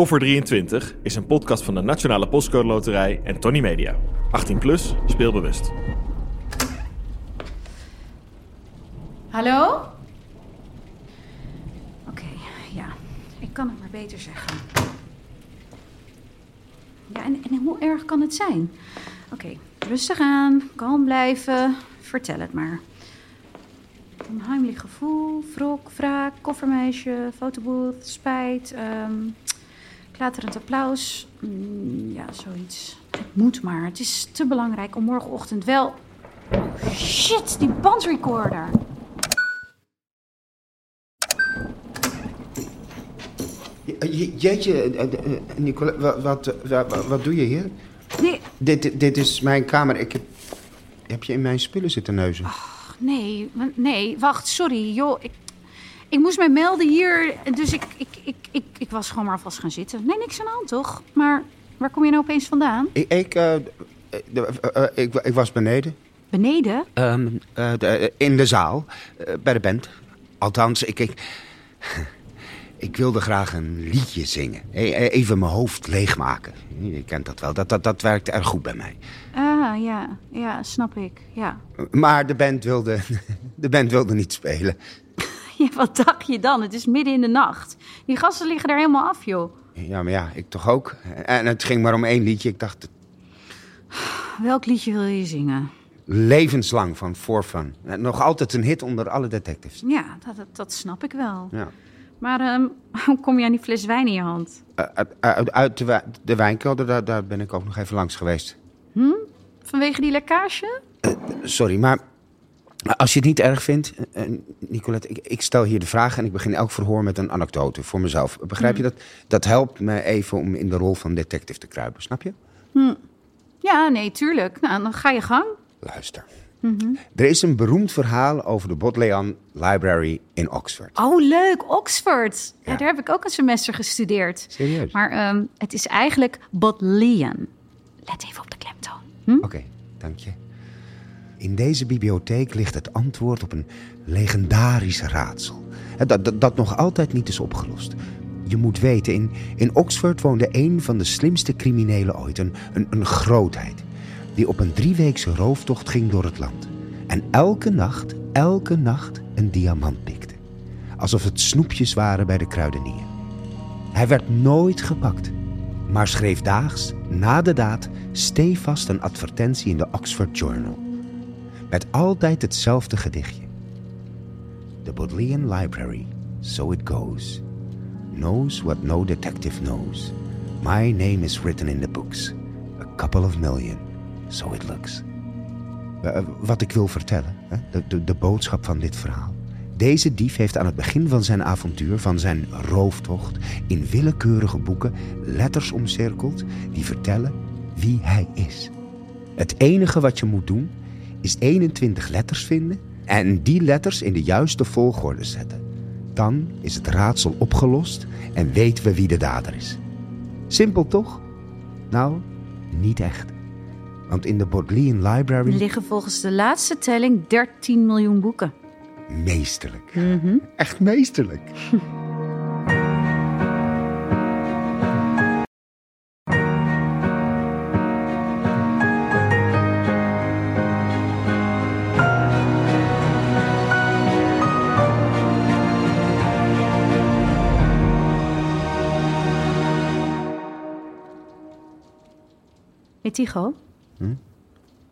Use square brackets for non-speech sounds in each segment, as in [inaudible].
Koffer 23 is een podcast van de Nationale Postcode Loterij en Tony Media. 18 plus, speelbewust. Hallo? Oké, ja. Ik kan het maar beter zeggen. Ja, en, en hoe erg kan het zijn? Oké, rustig aan, kalm blijven. Vertel het maar. Onheimelijk gevoel, wrok, wraak, koffermeisje, fotobooth, spijt, ehm klaterend applaus. Mm, ja, zoiets. Het moet maar. Het is te belangrijk om morgenochtend wel... Oh, shit, die bandrecorder. Je- je- Jeetje, eh, eh, eh, Nicola, wat, wat, wat, wat doe je hier? Nee, Dit, dit is mijn kamer. Ik heb, heb je in mijn spullen zitten neuzen? nee, nee, wacht, sorry. Joh, ik, ik moest mij melden hier, dus ik, ik, ik, ik, ik was gewoon maar alvast gaan zitten. Nee, niks aan de hand, toch? Maar waar kom je nou opeens vandaan? Ik, ik, eh, eh, eh, ik, ik was beneden. Beneden? Ehm, eh, de- eh, in de zaal. eh, bij de band. Althans, ik, ik, ik wilde graag een liedje zingen. E- eh, Even mijn hoofd leegmaken. Je kent dat wel. Dat, dat, dat werkt erg goed bij mij. Ah, ja, ja, snap ik, ja. Maar de band wilde, [laughs] de band wilde niet spelen. [laughs] Ja, wat dacht je dan? Het is midden in de nacht. Die gasten liggen er helemaal af, joh. Ja, maar ja, ik toch ook. En het ging maar om één liedje. Ik dacht, Welk liedje wil je zingen? levenslang van For Fun. Eh, Nog altijd een hit onder alle detectives. Ja, dat, dat, dat snap ik wel. Ja. Maar ehm, [laughs] hoe kom je aan die fles wijn in je hand? Eh, Uit, uit, uit de, wij- de wijnkelder, daar, daar ben ik ook nog even langs geweest. Vanwege die lekkage? Sorry, maar als je het niet erg vindt, eh, eh, Nicolette, ik, ik stel hier de vraag en ik begin elk verhoor met een anekdote voor mezelf. Begrijp je dat? Dat helpt me even om in de rol van detective te kruipen, snap je? Ja, nee, tuurlijk. Nou, dan ga je gang. Luister. Er is een beroemd verhaal over de Bodleian Library in Oxford. Oh, leuk. Oxford. Ja. Ja. daar heb ik ook een semester gestudeerd. Serieus? Maar ehm, het is eigenlijk Bodleian. Let even op de klemtoon. Hm? Oké, dank je. In deze bibliotheek ligt het antwoord op een legendarisch raadsel. Dat, dat, dat nog altijd niet is opgelost. Je moet weten, in, in Oxford woonde een van de slimste criminelen ooit. Een, een, een grootheid. Die op een drieweekse rooftocht ging door het land. En elke nacht, elke nacht een diamant pikte. Alsof het snoepjes waren bij de kruidenier. Hij werd nooit gepakt, maar schreef daags, na de daad, stevast een advertentie in de Oxford Journal. Met altijd hetzelfde gedichtje. The Bodleian Library, so it goes. Knows what no detective knows. My name is written in the books. A couple of million, so it looks. Eh, Wat ik wil vertellen, de, de, de boodschap van dit verhaal. Deze dief heeft aan het begin van zijn avontuur, van zijn rooftocht, in willekeurige boeken letters omcirkeld die vertellen wie hij is. Het enige wat je moet doen, is 21 letters vinden en die letters in de juiste volgorde zetten. Dan is het raadsel opgelost en weten we wie de dader is. Simpel toch? Nou, niet echt. Want in de Bodleian Library liggen volgens de laatste telling 13 miljoen boeken. meesterlijk. Echt meesterlijk. [laughs] Tycho?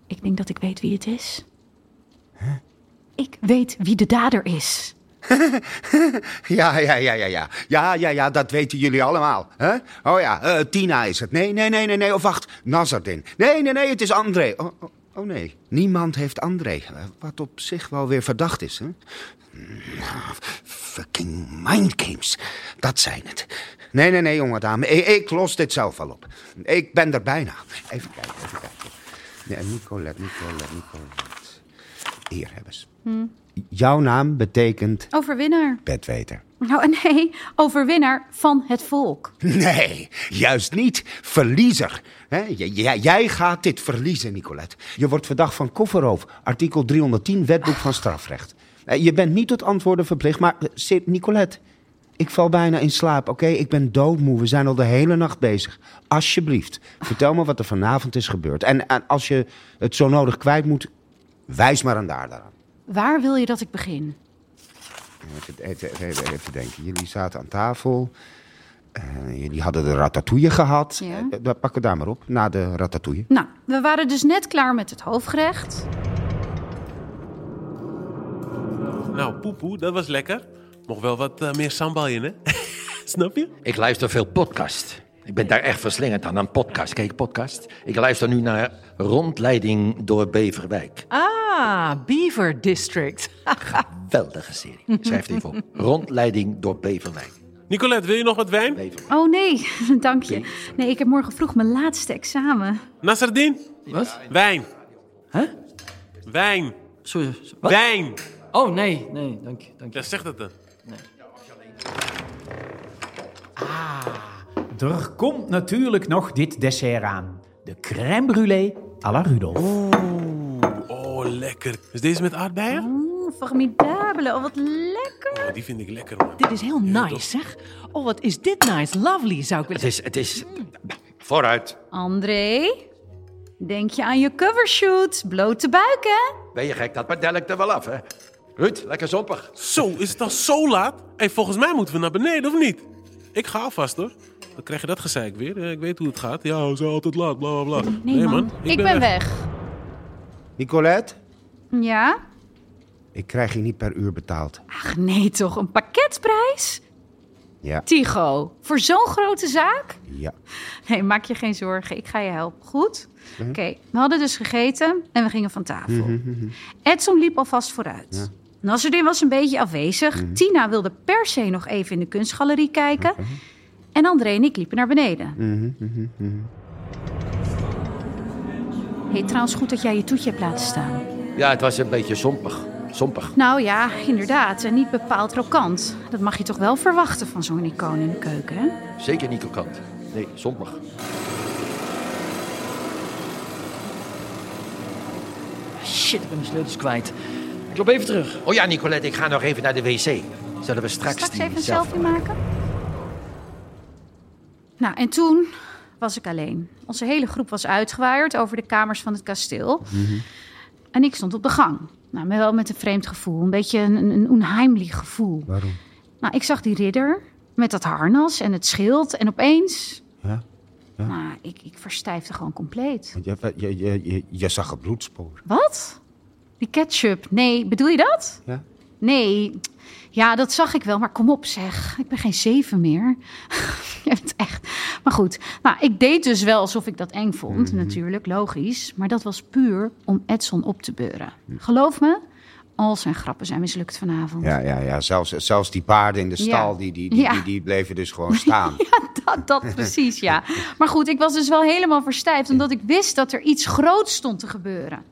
Ik denk dat ik weet wie het is. Ik weet wie de dader is. [laughs] Ja, ja, ja, ja, ja. Ja, ja, ja, dat weten jullie allemaal. Hè? Oh ja, eh, Tina is het. Nee, nee, nee, nee, nee. Of wacht, Nazardin. Nee, nee, nee, het is André. Oh, oh, oh nee, niemand heeft André. Eh, Wat op zich wel weer verdacht is, hè? Nou, Fucking mindgames. Dat zijn het. Nee, nee, nee, jonge dame. Ik, ik los dit zelf wel op. Ik ben er bijna. Even kijken, even kijken. Nee, Nicolette, Nicolette, Nicolette. Hier hebben ze. Jouw naam betekent Overwinnaar. bedweter. Nou, [laughs] nee, overwinnaar van het volk. Nee, juist niet. Verliezer. Jij gaat dit verliezen, Nicolette. Je wordt verdacht van kofferroof. Artikel 310, wetboek van strafrecht. Eh, Je bent niet tot antwoorden verplicht, maar eh, Nicolette... Ik val bijna in slaap, oké? Ik ben doodmoe. We zijn al de hele nacht bezig. Alsjeblieft, vertel me wat er vanavond is gebeurd. En, en als je het zo nodig kwijt moet, wijs maar aan daar daaraan. Waar wil je dat ik begin? Even, even, denken. Jullie zaten aan tafel. Eh, jullie hadden de ratatouille gehad. Ja. Eh, pak het daar maar op, na de ratatouille. Nou, we waren dus net klaar met het hoofdgerecht. Nou, poepoe, dat was lekker. Mocht wel wat eh, meer sambal in, hè? [laughs] Snap je? Ik luister veel podcast. Ik ben daar echt verslingerd aan, aan podcast. Kijk, podcast. Ik luister nu naar Rondleiding door Beverwijk. Ah, Beaver District. Geweldige serie. Schrijf het even op. Rondleiding door Beverwijk. Nicolette, wil je nog wat wijn? Beverwijk. Oh nee, [laughs] dank je. Nee, ik heb morgen vroeg mijn laatste examen. Nasreddin? Wat? Wijn. Hè? Wijn. Sorry. Wat? Wijn. Oh, nee, nee, dank je. Dank je. Ja, zeg dat dan. Er komt natuurlijk nog dit dessert aan. De crème brûlée à la Rudolf. Oh, lekker. Is deze met aardbeien? Oeh, formidabele. Oh, wat lekker. Oh, die vind ik lekker, man. Dit is heel nice, zeg. Oh, wat is dit nice. Lovely, zou ik willen Het is, het is... Vooruit. André, denk je aan je covershoot? Blote buik, hè? Ben je gek? Dat bedel ik er wel af, hè? Ruud, lekker zompig. Zo, is het al zo laat? Hey, volgens mij moeten we naar beneden, of niet? Ik ga alvast, hoor. Dan krijg je dat gezeik weer. Eh, Ik weet hoe het gaat. Ja, zijn altijd laat, bla, bla, bla. Nee, man. Ik, ben, weg. Nicolette, Ja? ik krijg je niet per uur betaald. Ach, nee toch. Een pakketprijs? Ja, Tigo, voor zo'n grote zaak? ja. Nee, maak je geen zorgen. Ik ga je helpen. Goed? Oké, we hadden dus gegeten en we gingen van tafel. Edson liep alvast vooruit. Nasruddin was een beetje afwezig. Tina wilde per se nog even in de kunstgalerie kijken. En André en ik liepen naar beneden. Hey, trouwens goed dat jij je toetje hebt laten staan. Ja, het was een beetje zompig. Zompig. Nou ja, inderdaad. En niet bepaald rokant. Dat mag je toch wel verwachten van zo'n icoon in de keuken, hè? Zeker niet kokant. Nee, zompig. Shit, ik ben mijn sleutels kwijt. Ik loop even terug. Oh ja, Nicolette, ik ga nog even naar de wc. Zullen we straks, Straks die even een zelf selfie maken? Nou, en toen was ik alleen. Onze hele groep was uitgewaaierd over de kamers van het kasteel. En ik stond op de gang. Nou, maar wel met een vreemd gevoel. Een beetje een, een, onheimlich gevoel. Waarom? Nou, ik zag die ridder met dat harnas en het schild. En opeens... Ja? Nou, ik, ik verstijfde gewoon compleet. Je, je, je, je, je zag een bloedspoor. Wat? Die ketchup? Nee, bedoel je dat? Ja? Nee, ja, dat zag ik wel, maar kom op zeg. Ik ben geen zeven meer. [laughs] Je bent echt... Maar goed, nou, ik deed dus wel alsof ik dat eng vond, natuurlijk, logisch. Maar dat was puur om Edson op te beuren. Geloof me, al zijn grappen zijn mislukt vanavond. Ja, ja, ja. Zelfs, zelfs die paarden in de stal, Ja. die, die, die, Ja. die, die bleven dus gewoon [laughs] staan. Dat, dat [laughs] precies, ja. Maar goed, ik was dus wel helemaal verstijfd... omdat ik wist dat er iets groots stond te gebeuren.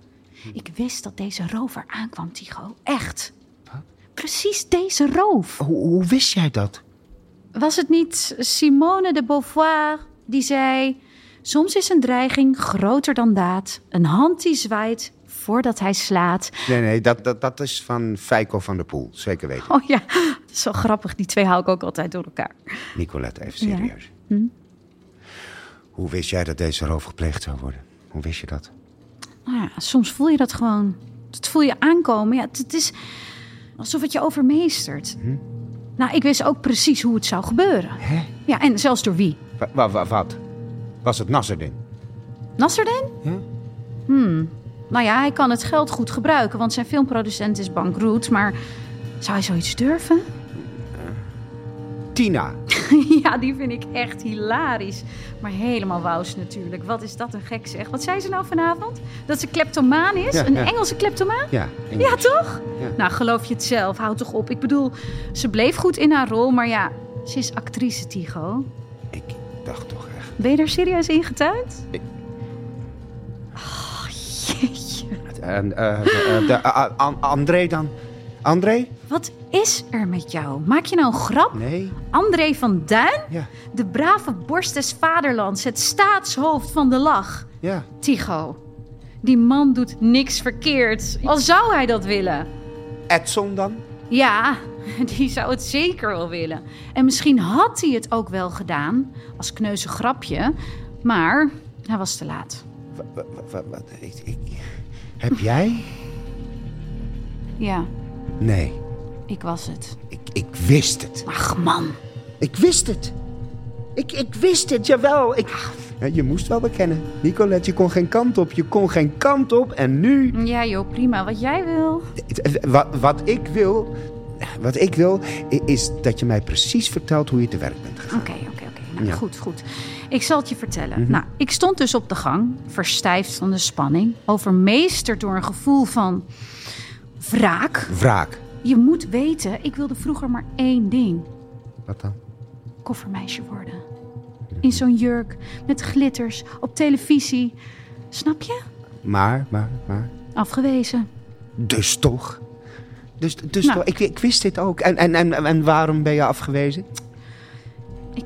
Ik wist dat deze rover aankwam, Tigo. Echt. Precies deze roof. Hoe, hoe wist jij dat? Was het niet Simone de Beauvoir die zei... Soms is een dreiging groter dan daad. Een hand die zwaait voordat hij slaat. Nee, nee, dat, dat, dat is van Feiko van der Poel. Zeker weten. Oh ja, dat is zo grappig. Die twee hou ik ook altijd door elkaar. Nicolette, even Ja. serieus. Hoe wist jij dat deze roof gepleegd zou worden? Hoe wist je dat? Nou ja, soms voel je dat gewoon. Dat voel je aankomen. Ja, het, het is alsof het je overmeestert. Nou, ik wist ook precies hoe het zou gebeuren. Hè? Ja, en zelfs door wie. Wa- wa- wa- wat? Was het Nasserdin? Nasserdin? Ja. Hmm. Nou ja, hij kan het geld goed gebruiken, want zijn filmproducent is bankroet. Maar zou hij zoiets durven? Tina. [laughs] ja, die vind ik echt hilarisch. Maar helemaal wous natuurlijk. Wat is dat een gek zeg. Wat zei ze nou vanavond? Dat ze kleptomaan is? Ja, een ja. Engelse kleptomaan? Ja, Ja, toch? Ja. Nou, geloof je het zelf. Houd toch op. Ik bedoel, ze bleef goed in haar rol, maar ja, ze is actrice, Tigo. Ik dacht toch echt. Ben je er serieus in getuind? Ik- Oh, jeetje. Eh, An- André dan? André? Wat is er met jou? Maak je nou een grap? Nee. André van Duin? Ja, De brave borst des vaderlands, het staatshoofd van de lach. ja. Tigo, die man doet niks verkeerd. Al zou hij dat willen. Edson dan? Ja, [laughs] Die zou het zeker wel willen. En misschien had hij het ook wel gedaan, als kneuze grapje. Maar hij was te laat. Wa- wa- wa- wat- ik, ik- heb jij? Ja, Nee, ik was het. ik, ik wist het. Ach man, Ik wist het. Ik, ik wist het, jawel. Ik... Je moest wel bekennen. Nicolette, je kon geen kant op. Je kon geen kant op. En nu... ja joh, prima, wat jij wil. Wat, wat ik wil... Wat ik wil, is dat je mij precies vertelt hoe je te werk bent gegaan. Oké, oké, oké. Nou, Ja. Goed, goed. Ik zal het je vertellen. Nou, ik stond dus op de gang, verstijfd van de spanning, overmeesterd door een gevoel van wraak. Wraak. Je moet weten, ik wilde vroeger maar één ding: Wat dan? koffermeisje worden. In zo'n jurk, met glitters, op televisie. Snap je? Maar, maar, maar... Afgewezen. Dus toch? Dus, dus Nou. toch? Ik, ik wist dit ook. En, en, en, en waarom ben je afgewezen? Ik,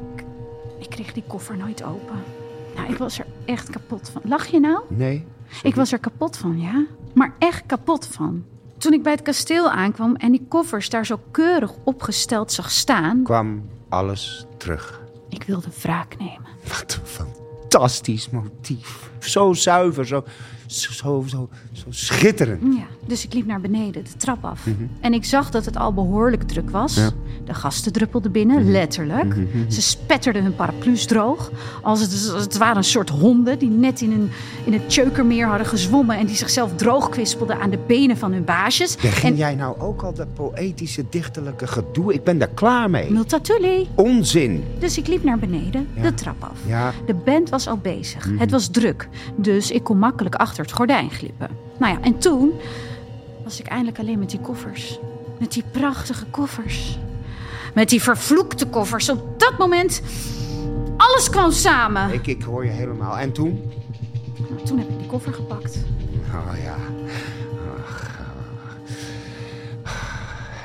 ik kreeg die koffer nooit open. Nou, ik was er echt kapot van. Lach je nou? Nee. Ik was er kapot van, ja. Maar echt kapot van. Toen ik bij het kasteel aankwam en die koffers daar zo keurig opgesteld zag staan, Kwam alles terug. ik wilde wraak nemen. Wat een fantastisch motief. Zo zuiver, zo, zo, zo, zo, schitterend. Ja, dus ik liep naar beneden, de trap af. En ik zag dat het al behoorlijk druk was. Ja. De gasten druppelden binnen, letterlijk. Ze spetterden hun paraplu's droog. Als het, als het waren een soort honden die net in, een, in het Tjeukermeer hadden gezwommen... en die zichzelf droogkwispelden aan de benen van hun baasjes. Begin en jij nou ook al dat poëtische, dichterlijke gedoe? Ik ben daar klaar mee. Multatuli. Onzin. Dus ik liep naar beneden, Ja. de trap af. Ja, De band was al bezig. Het was druk, dus ik kon makkelijk achter het gordijn glippen. Nou ja, en toen was ik eindelijk alleen met die koffers. Met die prachtige koffers. Met die vervloekte koffers. Op dat moment, alles kwam samen. ik, ik hoor je helemaal. En toen? Nou, toen heb ik die koffer gepakt. Oh ja.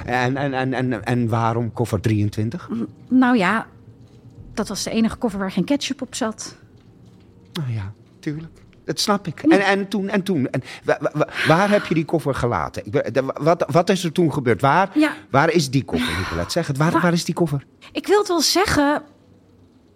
En, en, en, en, en waarom koffer 23? Nou ja, dat was de enige koffer waar geen ketchup op zat. Nou ja, tuurlijk. Dat snap ik. En, en toen, en toen. En wa- wa- wa- waar heb je die koffer gelaten? Ik ben- de- wat, wat is er toen gebeurd? Waar, Ja. waar is die koffer, Nicolette? Zeg het, waar, Waar- waar is die koffer? Ik wil het wel zeggen,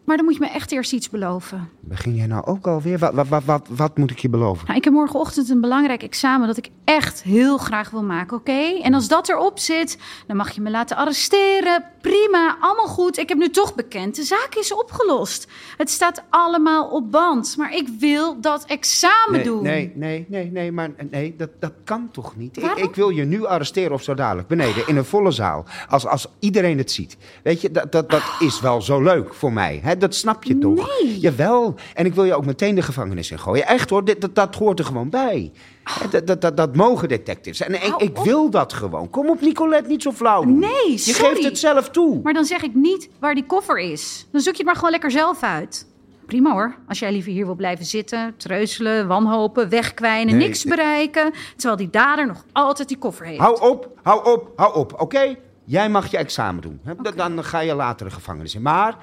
maar dan moet je me echt eerst iets beloven. Begin jij nou ook alweer? Wat, wat, wat, wat, wat moet ik je beloven? Nou, ik heb morgenochtend een belangrijk examen dat ik echt heel graag wil maken, oké? En als dat erop zit, dan mag je me laten arresteren. Prima, allemaal goed. Ik heb nu toch bekend, de zaak is opgelost. Het staat allemaal op band, maar ik wil dat examen Nee, doen. nee, nee, nee, nee, maar nee, dat, dat kan toch niet? Ik, ik wil je nu arresteren of zo dadelijk, beneden, in een volle zaal. Als, als iedereen het ziet. Weet je, dat, dat, dat is wel zo leuk voor mij. Hè? Dat snap je toch? Nee. Jawel. En ik wil je ook meteen de gevangenis in gooien. Echt hoor, dit, dat, dat hoort er gewoon bij. Hè, Dat, dat, dat, dat mogen detectives. En ik, wil dat gewoon. Kom op, Nicolette, niet zo flauw doen. Nee, Je geeft het zelf toe. Maar dan zeg ik niet waar die koffer is. Dan zoek je het maar gewoon lekker zelf uit. Prima hoor, als jij liever hier wil blijven zitten, treuzelen, wanhopen, wegkwijnen, Nee, niks nee. bereiken. Terwijl die dader nog altijd die koffer heeft. Hou op, hou op, hou op, oké? Jij mag je examen doen. Dan ga je later de gevangenis in. Maar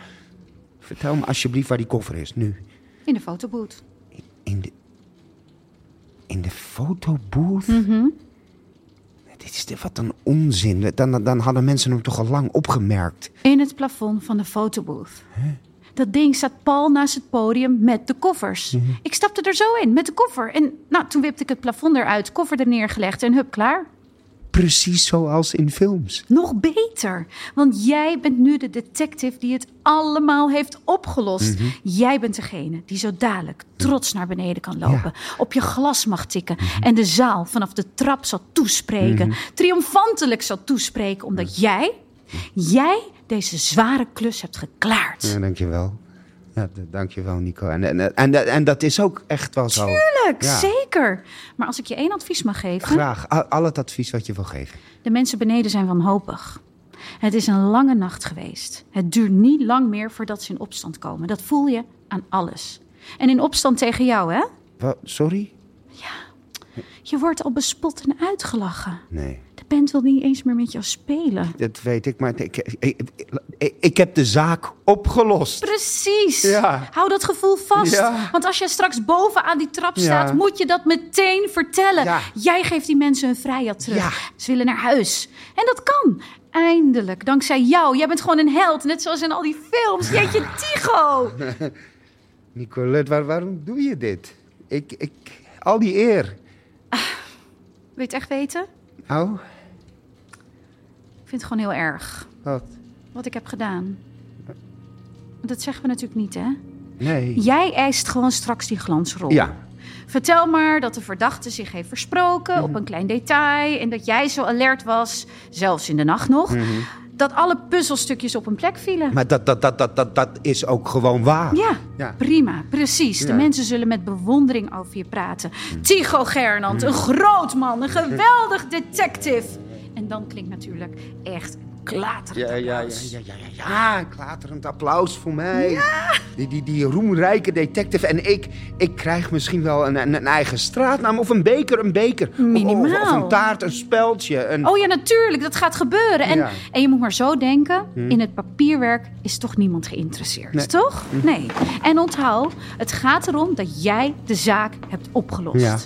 vertel me alsjeblieft waar die koffer is, nu. In de fotoboot. In de, in de fotobooth? Mhm. Dit is de, wat een onzin. Dan, dan hadden mensen hem toch al lang opgemerkt. In het plafond van de fotobooth. Dat ding staat pal naast het podium met de koffers. Mhm. Ik stapte er zo in met de koffer. En nou, toen wipte ik het plafond eruit, koffer er neergelegd en hup, klaar. Precies zoals in films. Nog beter, want jij bent nu de detective die het allemaal heeft opgelost. Mhm. Jij bent degene die zo dadelijk trots naar beneden kan lopen, op je glas mag tikken en de zaal vanaf de trap zal toespreken, triomfantelijk zal toespreken, omdat jij, jij deze zware klus hebt geklaard. Ja, dankjewel. Ja, dankjewel, Nico. En, en, en, en dat is ook echt wel zo. Tuurlijk, Ja. zeker. Maar als ik je één advies mag geven, Graag. Al, al het advies wat je wil geven. De mensen beneden zijn wanhopig. Het is een lange nacht geweest. Het duurt niet lang meer voordat ze in opstand komen. Dat voel je aan alles. En in opstand tegen jou, hè? Wat, sorry? Je wordt al bespot en uitgelachen. Nee, De band wil niet eens meer met jou spelen. dat weet ik, maar ik, ik, ik, ik heb de zaak opgelost. Precies. Ja. Hou dat gevoel vast. Ja. Want als jij straks bovenaan die trap staat, Ja. moet je dat meteen vertellen. Jij geeft die mensen hun vrijheid terug. Ze willen naar huis. En dat kan. Eindelijk, dankzij jou. Jij bent gewoon een held, net zoals in al die films. Jeetje, Tigo. [laughs] Nicolette, waar, waarom doe je dit? Ik, ik, al die eer. Wil je het echt weten? Oh, Ik vind het gewoon heel erg. wat? Wat ik heb gedaan. Dat zeggen we natuurlijk niet, hè? Nee. Jij eist gewoon straks die glansrol. Ja, Vertel maar dat de verdachte zich heeft versproken op een klein detail. En dat jij zo alert was, zelfs in de nacht nog. Dat alle puzzelstukjes op een plek vielen. maar dat, dat, dat, dat, dat, dat is ook gewoon waar. Ja, Ja. prima, precies. De Ja. mensen zullen met bewondering over je praten. Tycho Gernand, een groot man, een geweldig detective. En dan klinkt natuurlijk echt klaterend Ja, ja, ja, applaus. ja, ja, ja, ja, een klaterend applaus voor mij. Die, die, die roemrijke detective. En ik, ik krijg misschien wel een, een, een eigen straatnaam of een beker, een beker. Of- Of, of Minimaal. een taart, een speldje. Een... Oh ja, natuurlijk, dat gaat gebeuren. En, en je moet maar zo denken, in het papierwerk is toch niemand geïnteresseerd, Nee. toch? Nee. En onthoud, het gaat erom dat jij de zaak hebt opgelost. Ja.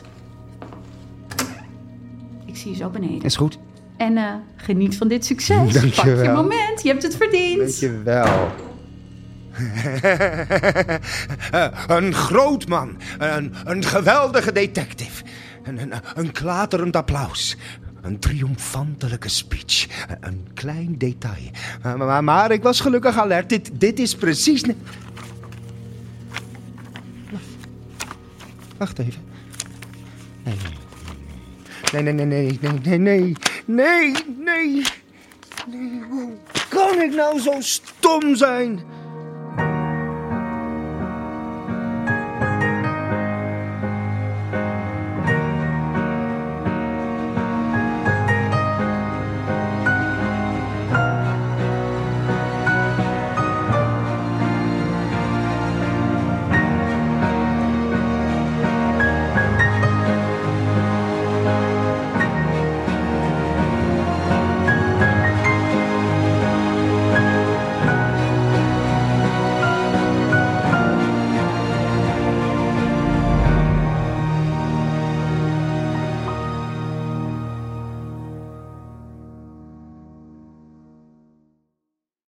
Ik zie je zo beneden. Is goed. En eh, geniet van dit succes. Dank Pak je moment, je hebt het verdiend. Weet je wel. een groot man. Een, een geweldige detective. Een, een, een klaterend applaus. Een triomfantelijke speech. Een klein detail. Maar, maar, maar ik was gelukkig alert. Dit, dit is precies... Wacht even. Nee, nee, nee, nee, nee, nee, nee, nee, nee, nee. Hoe kan ik nou zo stom zijn?